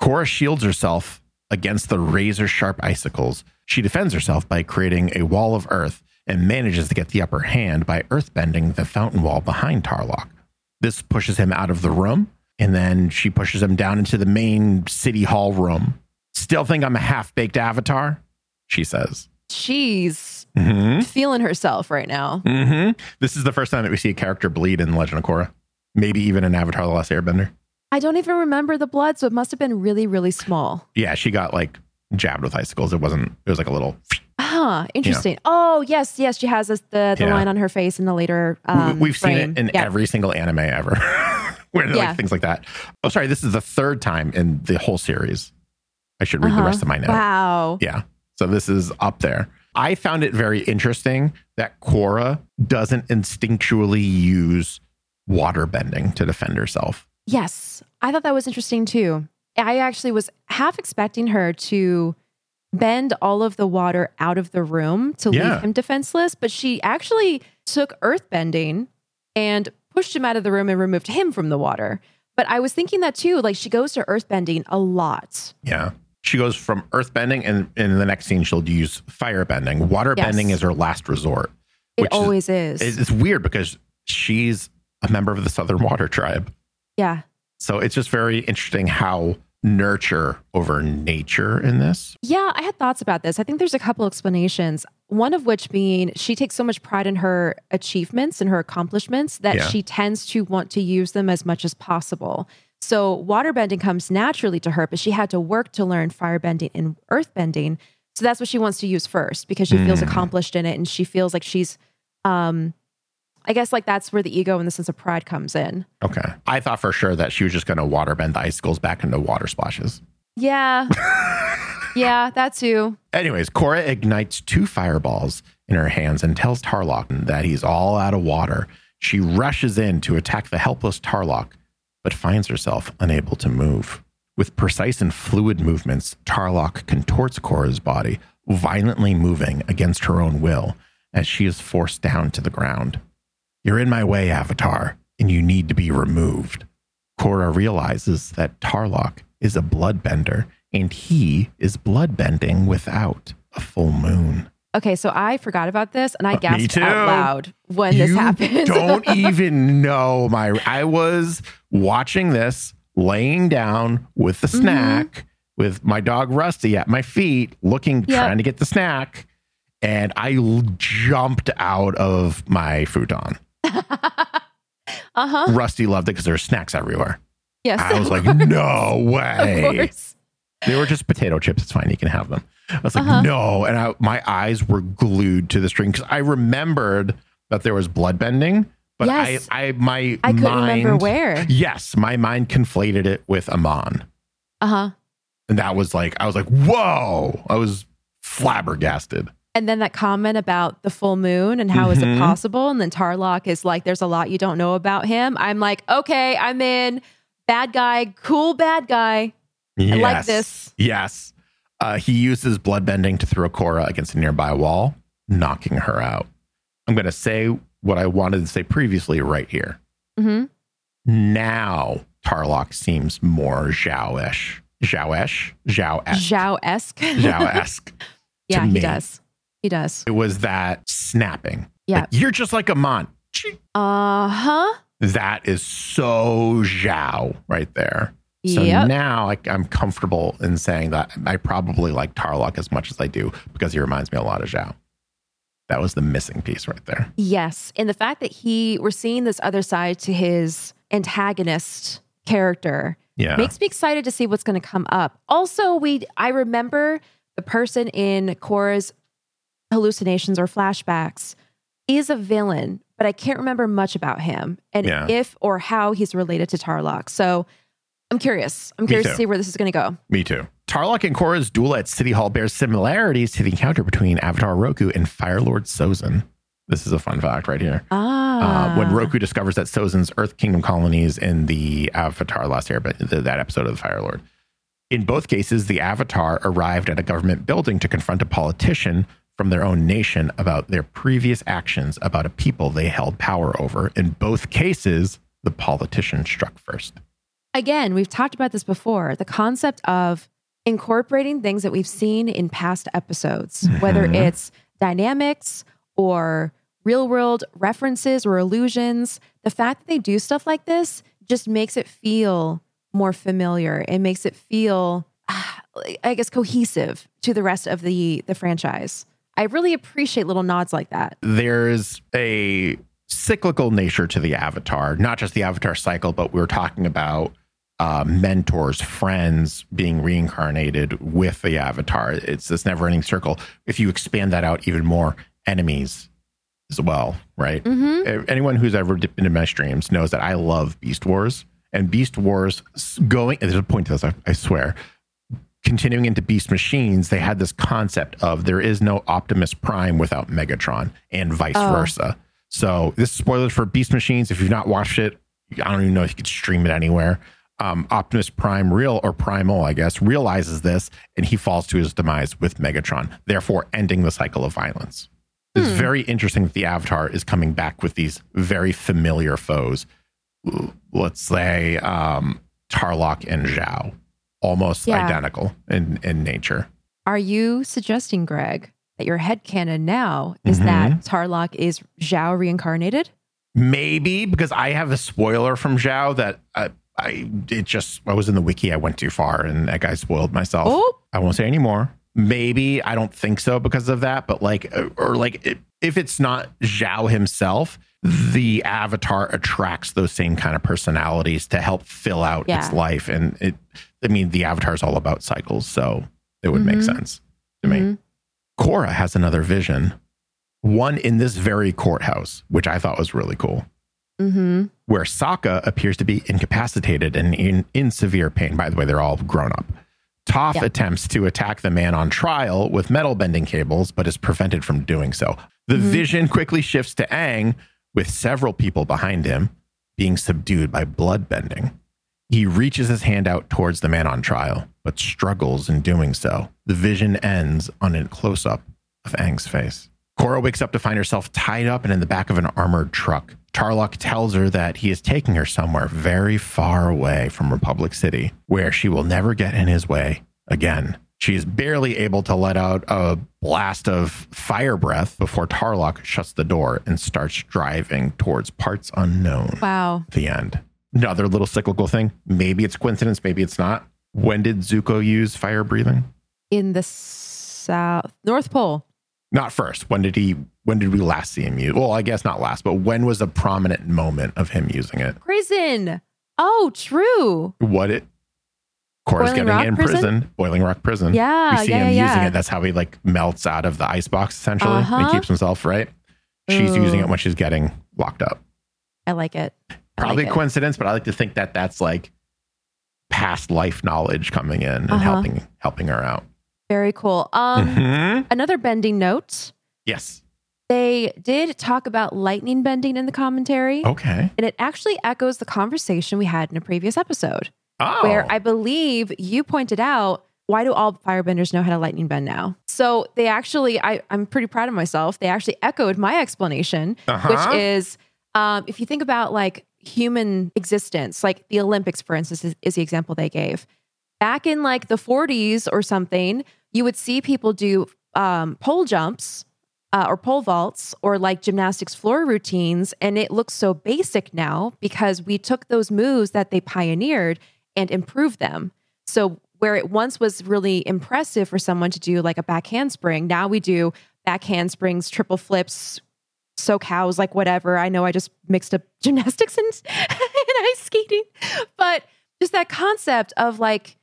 Korra shields herself against the razor sharp icicles. She defends herself by creating a wall of earth and manages to get the upper hand by earthbending the fountain wall behind Tarlok. This pushes him out of the room, and then she pushes him down into the main city hall room. Still think I'm a half baked avatar? She says. She's Mm feeling herself right now. hmm. Mm hmm. This is the first time that we see a character bleed in Legend of Korra. Maybe even in Avatar The Last Airbender. I don't even remember the blood, so it must have been really, really small. Yeah, she got like jabbed with icicles. It wasn't, it was like a little. Huh, interesting. Oh, yes, yes, she has this, the the Yeah. line on her face in the later. Um, We've seen it in yeah. every single anime ever, <laughs> where Yeah. like things like that. Oh, sorry, this is the third time in the whole series. I should read the Uh-huh. rest of my note. Wow. Yeah, so this is up there. I found it very interesting that Korra doesn't instinctually use water bending to defend herself. Yes, I thought that was interesting too. I actually was half expecting her to bend all of the water out of the room to Yeah. leave him defenseless, but she actually took earth bending and pushed him out of the room and removed him from the water. But I was thinking that too, like she goes to earth bending a lot. Yeah. She goes from earth bending, and in the next scene, she'll use fire bending. Water Yes. bending is her last resort. It is- always is. It's it's weird because she's a member of the Southern Water Tribe. yeah. So it's just very interesting how nurture over nature in this. Yeah, I had thoughts about this. I think there's a couple explanations. One of which being she takes so much pride in her achievements and her accomplishments that Yeah. she tends to want to use them as much as possible. So waterbending comes naturally to her, but she had to work to learn firebending and earthbending. So that's what she wants to use first because she feels Mm. accomplished in it and she feels like she's um I guess like that's where the ego and the sense of pride comes in. Okay. I thought for sure that she was just going to waterbend the icicles back into water splashes. Yeah. <laughs> yeah, that too. Anyways, Korra ignites two fireballs in her hands and tells Tarlok that he's all out of water. She rushes in to attack the helpless Tarlok, but finds herself unable to move. With precise and fluid movements, Tarlok contorts Korra's body, violently moving against her own will as she is forced down to the ground. You're in my way, Avatar, and you need to be removed. Korra realizes that Tarlok is a bloodbender and he is bloodbending without a full moon. Okay, so I forgot about this and I Uh, gasped out loud when this you happened. don't <laughs> even know my I was watching this laying down with the Mm-hmm. snack with my dog Rusty at my feet looking Yep. trying to get the snack and I jumped out of my futon. <laughs> uh-huh. Rusty loved it because there were snacks everywhere. Yes. I was like, <laughs> course, no way. They were just potato chips. It's fine. You can have them. I was like, Uh-huh. no. And I, my eyes were glued to the string because I remembered that there was blood bending, but Yes. I, I, my I couldn't mind, remember where. Yes, my mind conflated it with Amon. Uh-huh. And that was like, I was like, whoa. I was flabbergasted. And then that comment about the full moon and how is Mhm. it possible? And then Tarlok is like, there's a lot you don't know about him. I'm like, okay, I'm in. Bad guy, cool bad guy. I like Yes. this. Yes. Uh, he uses bloodbending to throw Korra against a nearby wall, knocking her out. I'm going to say what I wanted to say previously right here. Mm-hmm. Now Tarlok seems more Zhao-ish. Zhao-ish? Zhao-esque. Zhao esque. Zhao-esque. <laughs> yeah, me. he does. He does. it was that snapping. Yeah. Like, You're just like Amon. Uh huh. That is so Zhao right there. So Yep. now I, I'm comfortable in saying that I probably like Tarlok as much as I do because he reminds me a lot of Zhao. That was the missing piece right there. Yes. And the fact that he, we're seeing this other side to his antagonist character Yeah. makes me excited to see what's going to come up. Also, we, I remember the person in Korra's hallucinations or flashbacks is a villain, but I can't remember much about him and Yeah. if or how he's related to Tarlok. So I'm curious. I'm Me curious too. to see where this is going to go. Me too. Tarlok and Korra's duel at City Hall bears similarities to the encounter between Avatar Roku and Fire Lord Sozin. This is a fun fact right here. Ah. Uh, when Roku discovers that Sozin's Earth Kingdom colonies in the Avatar Last Airbender, th- that episode of the Fire Lord. In both cases, the Avatar arrived at a government building to confront a politician from their own nation about their previous actions about a people they held power over. In both cases, the politician struck first. again, we've talked about this before the concept of incorporating things that we've seen in past episodes, whether Mhm. it's dynamics or real world references or illusions. The fact that they do stuff like this just makes it feel more familiar. It makes it feel, <sighs> I guess, cohesive to the rest of the the franchise. I really appreciate little nods like that. there's a cyclical nature to the avatar, not just the avatar cycle, but we were talking about uh, mentors, friends being reincarnated with the avatar. It's this never ending circle. If you expand that out even more, enemies as well, right? hmm Uh, Anyone who's ever dipped into my streams knows that I love Beast Wars and Beast Wars going. There's a point to this, I, I swear. Continuing into Beast Machines, they had this concept of there is no Optimus Prime without Megatron, and vice Oh. versa. So this is spoilers for Beast Machines. If you've not watched it, I don't even know if you could stream it anywhere. Um, Optimus Prime, real or Primal, I guess, realizes this, and he falls to his demise with Megatron, therefore ending the cycle of violence. It's Hmm. very interesting that the Avatar is coming back with these very familiar foes. Let's say um, Tarlok and Zhao, almost Yeah. identical in, in nature. Are you suggesting, Greg, that your head headcanon now is Mhm. that Tarlok is Zhao reincarnated? Maybe because I have a spoiler from Zhao that I, I it just I was in the wiki. I went too far and that guy spoiled myself. Oh, I won't say anymore. Maybe I don't think so because of that, but like, uh, or like, it, if it's not Zhao himself, the avatar attracts those same kind of personalities to help fill out its life. And it, I mean, the avatar is all about cycles, so it would make Mhm. sense. to me. Mhm. Korra has another vision, one in this very courthouse, which I thought was really cool, Mm-hmm. where Sokka appears to be incapacitated and in, in severe pain. By the way, they're all grown up. Toph Yeah. attempts to attack the man on trial with metal bending cables, but is prevented from doing so. The Mhm. vision quickly shifts to Aang, with several people behind him being subdued by blood bending. He reaches his hand out towards the man on trial, but struggles in doing so. The vision ends on a close up of Aang's face. Korra wakes up to find herself tied up and in the back of an armored truck. Tarlok tells her that he is taking her somewhere very far away from Republic City, where she will never get in his way again. She is barely able to let out a blast of fire breath before Tarlok shuts the door and starts driving towards parts unknown Wow. the end. Another little cyclical thing. Maybe it's coincidence, maybe it's not. When did Zuko use fire breathing? In the south, North Pole. Not first. When did he when did we last see him use? Well, I guess not last, but when was a prominent moment of him using it? Prison. Oh, true. What it Korra's getting Rock in prison? prison? Boiling Rock prison. Yeah, we see yeah, him yeah, using it. That's how he like melts out of the ice box essentially. Uh-huh. He keeps himself right. She's Ooh. using it when she's getting locked up. I like it. Probably like coincidence, but I like to think that that's like past life knowledge coming in and Uh-huh. helping helping her out. Very cool. Um, Mhm. another bending note. Yes. They did talk about lightning bending in the commentary, Okay. and it actually echoes the conversation we had in a previous episode, Oh. where I believe you pointed out why do all firebenders know how to lightning bend now? So they actually, I, I'm pretty proud of myself. They actually echoed my explanation, Uh-huh. which is um, if you think about like human existence, like the Olympics, for instance, is, is the example they gave. Back in like the 40s or something, you would see people do um, pole jumps uh, or pole vaults or like gymnastics floor routines. And it looks so basic now because we took those moves that they pioneered and improved them. So where it once was really impressive for someone to do like a back handspring, now we do back handsprings, triple flips, Salchows, like whatever. I know I just mixed up <laughs> gymnastics and, and ice skating, but just that concept of like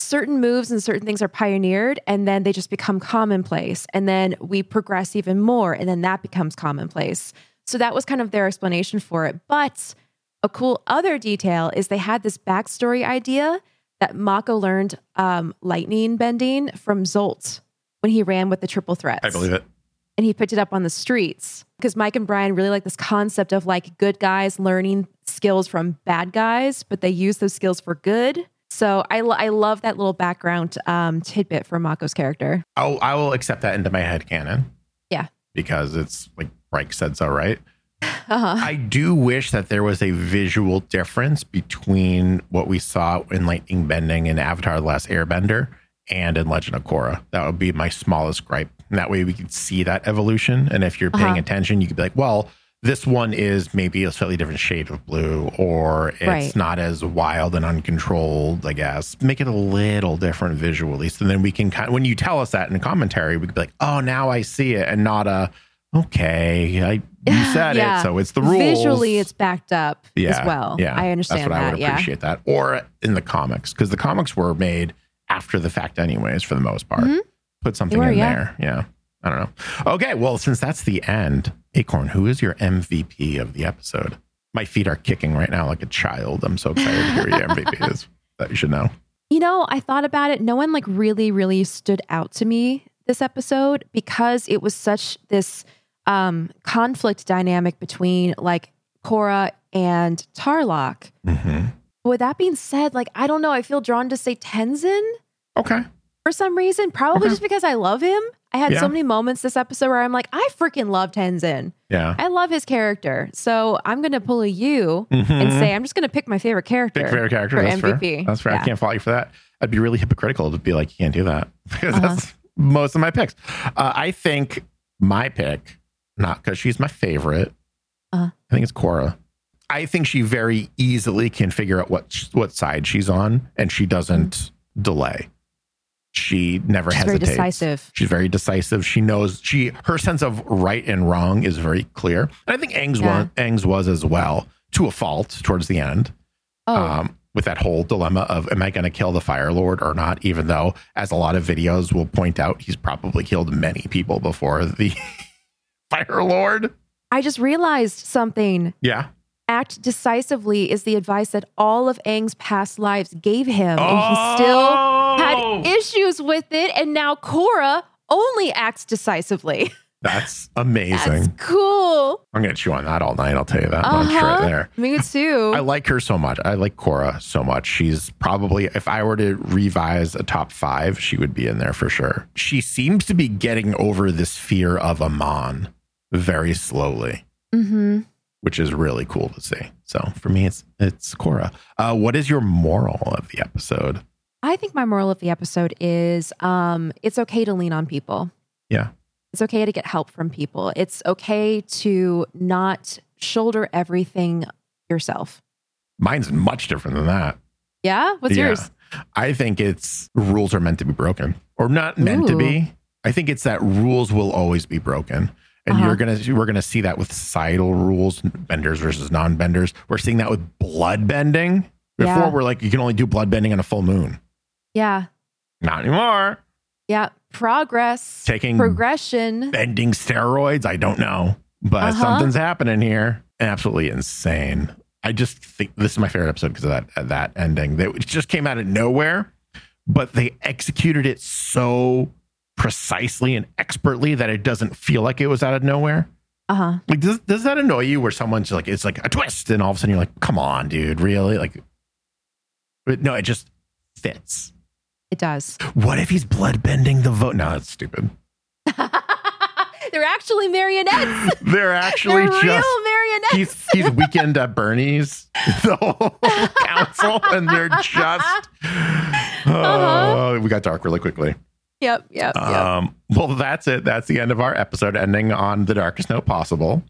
certain moves and certain things are pioneered and then they just become commonplace. And then we progress even more and then that becomes commonplace. So that was kind of their explanation for it. But a cool other detail is they had this backstory idea that Mako learned um, lightning bending from Zolt when he ran with the triple threats I believe it. And he picked it up on the streets because Mike and Brian really like this concept of like good guys learning skills from bad guys, but they use those skills for good. So I, lo- I love that little background um, tidbit for Mako's character. I'll, I will accept that into my head canon. Yeah. Because it's like Reich said so, right? <laughs> Uh-huh. I do wish that there was a visual difference between what we saw in Lightning Bending in Avatar The Last Airbender and in Legend of Korra. That would be my smallest gripe. And that way we could see that evolution. And if you're paying Uh-huh. attention, you could be like, well, this one is maybe a slightly different shade of blue, or it's Right. not as wild and uncontrolled, I guess. Make it a little different visually. So then we can kind of, when you tell us that in a commentary, we could be like, oh, now I see it, and not a, okay, I you said Yeah. it, so it's the rules. Visually, it's backed up yeah, as well. Yeah, I understand That's what that. I would yeah. appreciate that. Or in the comics, because the comics were made after the fact, anyways, for the most part. Mhm. Put something were, in yeah. there. Yeah. I don't know. Okay. Well, since that's the end, Acorn, who is your MVP of the episode? My feet are kicking right now like a child. I'm so excited to hear your MVP <laughs> is. That you should know. You know, I thought about it. No one like really, really stood out to me this episode because it was such this um, conflict dynamic between like Korra and Tarlok. hmm With that being said, like I don't know, I feel drawn to say Tenzin Okay. For some reason. Probably Okay. just because I love him. I had Yeah. so many moments this episode where I'm like, I freaking love Tenzin. Yeah. I love his character. So I'm gonna pull a you and Mhm. say I'm just gonna pick my favorite character. Pick favorite character. for That's MVP. fair. That's fair. Yeah. I can't fault you for that. I'd be really hypocritical to be like, you can't do that <laughs> because Uh-huh. that's most of my picks. Uh, I think my pick, not because she's my favorite. Uh-huh. I think it's Korra. I think she very easily can figure out what what side she's on, and she doesn't delay. She never She's very decisive. She's very decisive. She knows she her sense of right and wrong is very clear. And I think Aang's Yeah. was Aang's was as well to a fault towards the end. Oh, Um, with that whole dilemma of am I going to kill the Fire Lord or not? Even though, as a lot of videos will point out, he's probably killed many people before the <laughs> Fire Lord. I just realized something. Yeah. Act decisively is the advice that all of Aang's past lives gave him, and he still had issues with it. And now Korra only acts decisively. <laughs> That's amazing. That's cool. I'm going to chew on that all night. I'll tell you that much Uh-huh. right there. Me too. <laughs> I like her so much. I like Korra so much. She's probably, if I were to revise a top five, she would be in there for sure. She seems to be getting over this fear of Amon very slowly, hmm which is really cool to see. So for me, it's it's Korra. Uh, what is your moral of the episode? I think my moral of the episode is um, it's okay to lean on people. Yeah. It's okay to get help from people. It's okay to not shoulder everything yourself. Mine's much different than that. Yeah? What's Yeah. yours? I think it's rules are meant to be broken or not meant to be. I think it's that rules will always be broken. And Uh-huh. you're gonna we're gonna see that with societal rules, benders versus non-benders. We're seeing that with blood bending. Before Yeah. we're like, you can only do blood bending on a full moon. Yeah. Not anymore. Yeah. Progress. Taking progression. bending steroids, I don't know. But Uh-huh. something's happening here. Absolutely insane. I just think this is my favorite episode because of that that ending. That it just came out of nowhere, but they executed it so precisely and expertly that it doesn't feel like it was out of nowhere. Uh huh. Like, does does that annoy you? Where someone's like, it's like a twist, and all of a sudden you're like, come on, dude, really? Like, but no, it just fits. It does. What if he's blood bending the vote? No, that's stupid. <laughs> They're actually marionettes. <laughs> They're actually They're just real marionettes. he's he's weekend at Bernie's the whole council, and they're just <laughs> oh, we got dark really quickly. Yep. Yep. Yep. Um, well, that's it. That's the end of our episode, ending on the darkest note possible.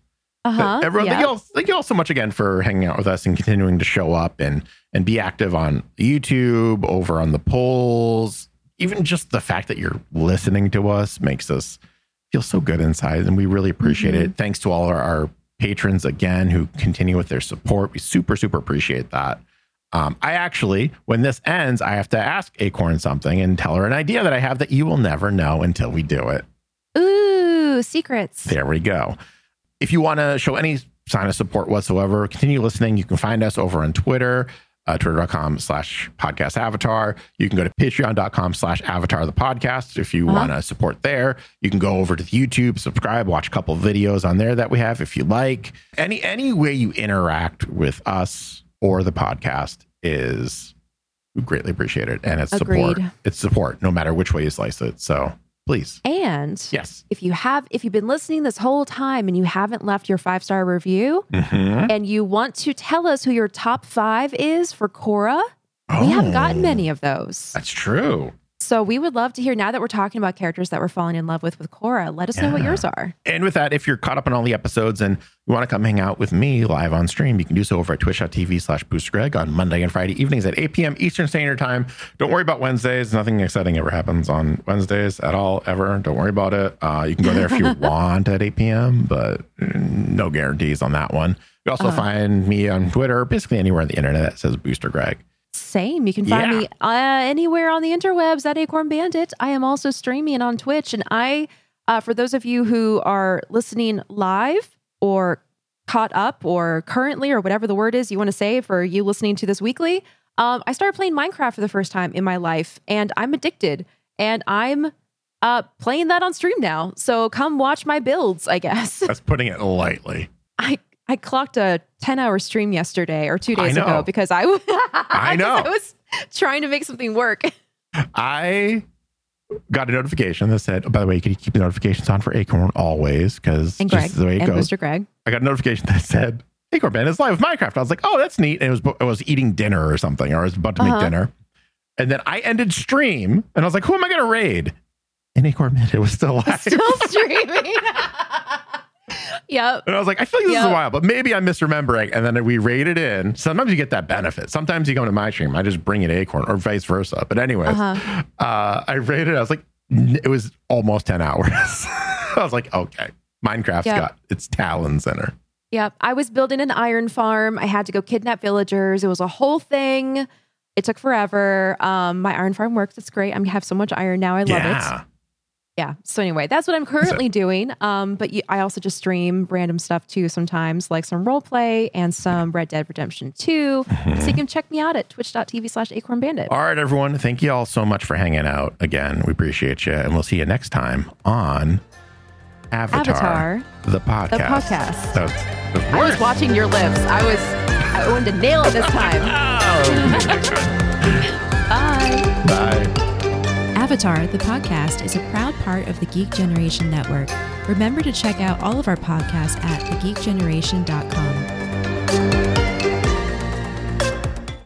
Uh huh. Everyone, thank, you all, thank you all so much again for hanging out with us and continuing to show up and and be active on YouTube, over on the polls. Even just the fact that you're listening to us makes us feel so good inside, and we really appreciate Mhm. it. Thanks to all our, our patrons again who continue with their support. We super super appreciate that. Um, I actually, when this ends, I have to ask Acorn something and tell her an idea that I have that you will never know until we do it. Ooh, secrets. There we go. If you want to show any sign of support whatsoever, continue listening. You can find us over on Twitter, uh, twitter.com slash podcast avatar. You can go to patreon.com slash avatar the podcast if you Uh-huh. want to support there. You can go over to the YouTube, subscribe, watch a couple videos on there that we have if you like. Any any way you interact with us or the podcast is greatly appreciated. And it's support. It's support, no matter which way you slice it. So please. And Yes. if you have, if you've been listening this whole time and you haven't left your five star review, Mhm. and you want to tell us who your top five is for Korra, we haven't gotten Oh. many of those. That's true. So we would love to hear now that we're talking about characters that we're falling in love with with Korra. Let us know what yours are. And with that, if you're caught up on all the episodes and you want to come hang out with me live on stream, you can do so over at twitch.tv slash boost greg on Monday and Friday evenings at 8 p.m. Eastern Standard Time. Don't worry about Wednesdays. Nothing exciting ever happens on Wednesdays at all, ever. Don't worry about it. Uh, you can go there if you <laughs> want at 8 p.m., but no guarantees on that one. You also Uh-huh. find me on Twitter, basically anywhere on the internet that says Booster Greg. Same. You can find Yeah. me uh, anywhere on the interwebs at Acorn Bandit. I am also streaming on Twitch. And I, uh, for those of you who are listening live or caught up or currently or whatever the word is you want to say for you listening to this weekly, um, I started playing Minecraft for the first time in my life and I'm addicted and I'm uh, playing that on stream now. So come watch my builds, I guess. <laughs> That's putting it lightly. I I clocked a 10 hour stream yesterday or two days ago because I, <laughs> I know. <laughs> I was trying to make something work. <laughs> I got a notification that said, oh, by the way, can you keep the notifications on for Acorn always? Because And Greg the way it and goes. Mr. Greg. I got a notification that said Acorn Band is live with Minecraft. I was like, oh, that's neat. And it was I was eating dinner or something, or I was about to make Uh-huh. dinner. And then I ended stream and I was like, who am I gonna raid? And Acorn Bandit was still live. Still streaming. Yep. and I was like, I feel like this is a while, but maybe I'm misremembering. And then we raided in. Sometimes you get that benefit. Sometimes you come to my stream, I just bring it Acorn or vice versa. But anyways, Uh-huh. uh, I rated. I was like, it was almost ten hours. <laughs> I was like, okay, Minecraft's Yeah. got its talons in her. Yeah, I was building an iron farm. I had to go kidnap villagers. It was a whole thing. It took forever. Um, my iron farm works. It's great. I have so much iron now. I love yeah. it. Yeah. So anyway, that's what I'm currently doing. Um, but you, I also just stream random stuff too sometimes, like some role play and some Red Dead Redemption 2. So you can check me out at twitch.tv slash acorn bandit. All right, everyone. Thank you all so much for hanging out again. We appreciate you. And we'll see you next time on Avatar, Avatar, the podcast. the podcast. So, the I was watching your lips. I was, I wanted to nail it this time. <laughs> <laughs> Bye. Bye. Avatar, the podcast, is a proud part of the Geek Generation Network. Remember to check out all of our podcasts at thegeekgeneration.com.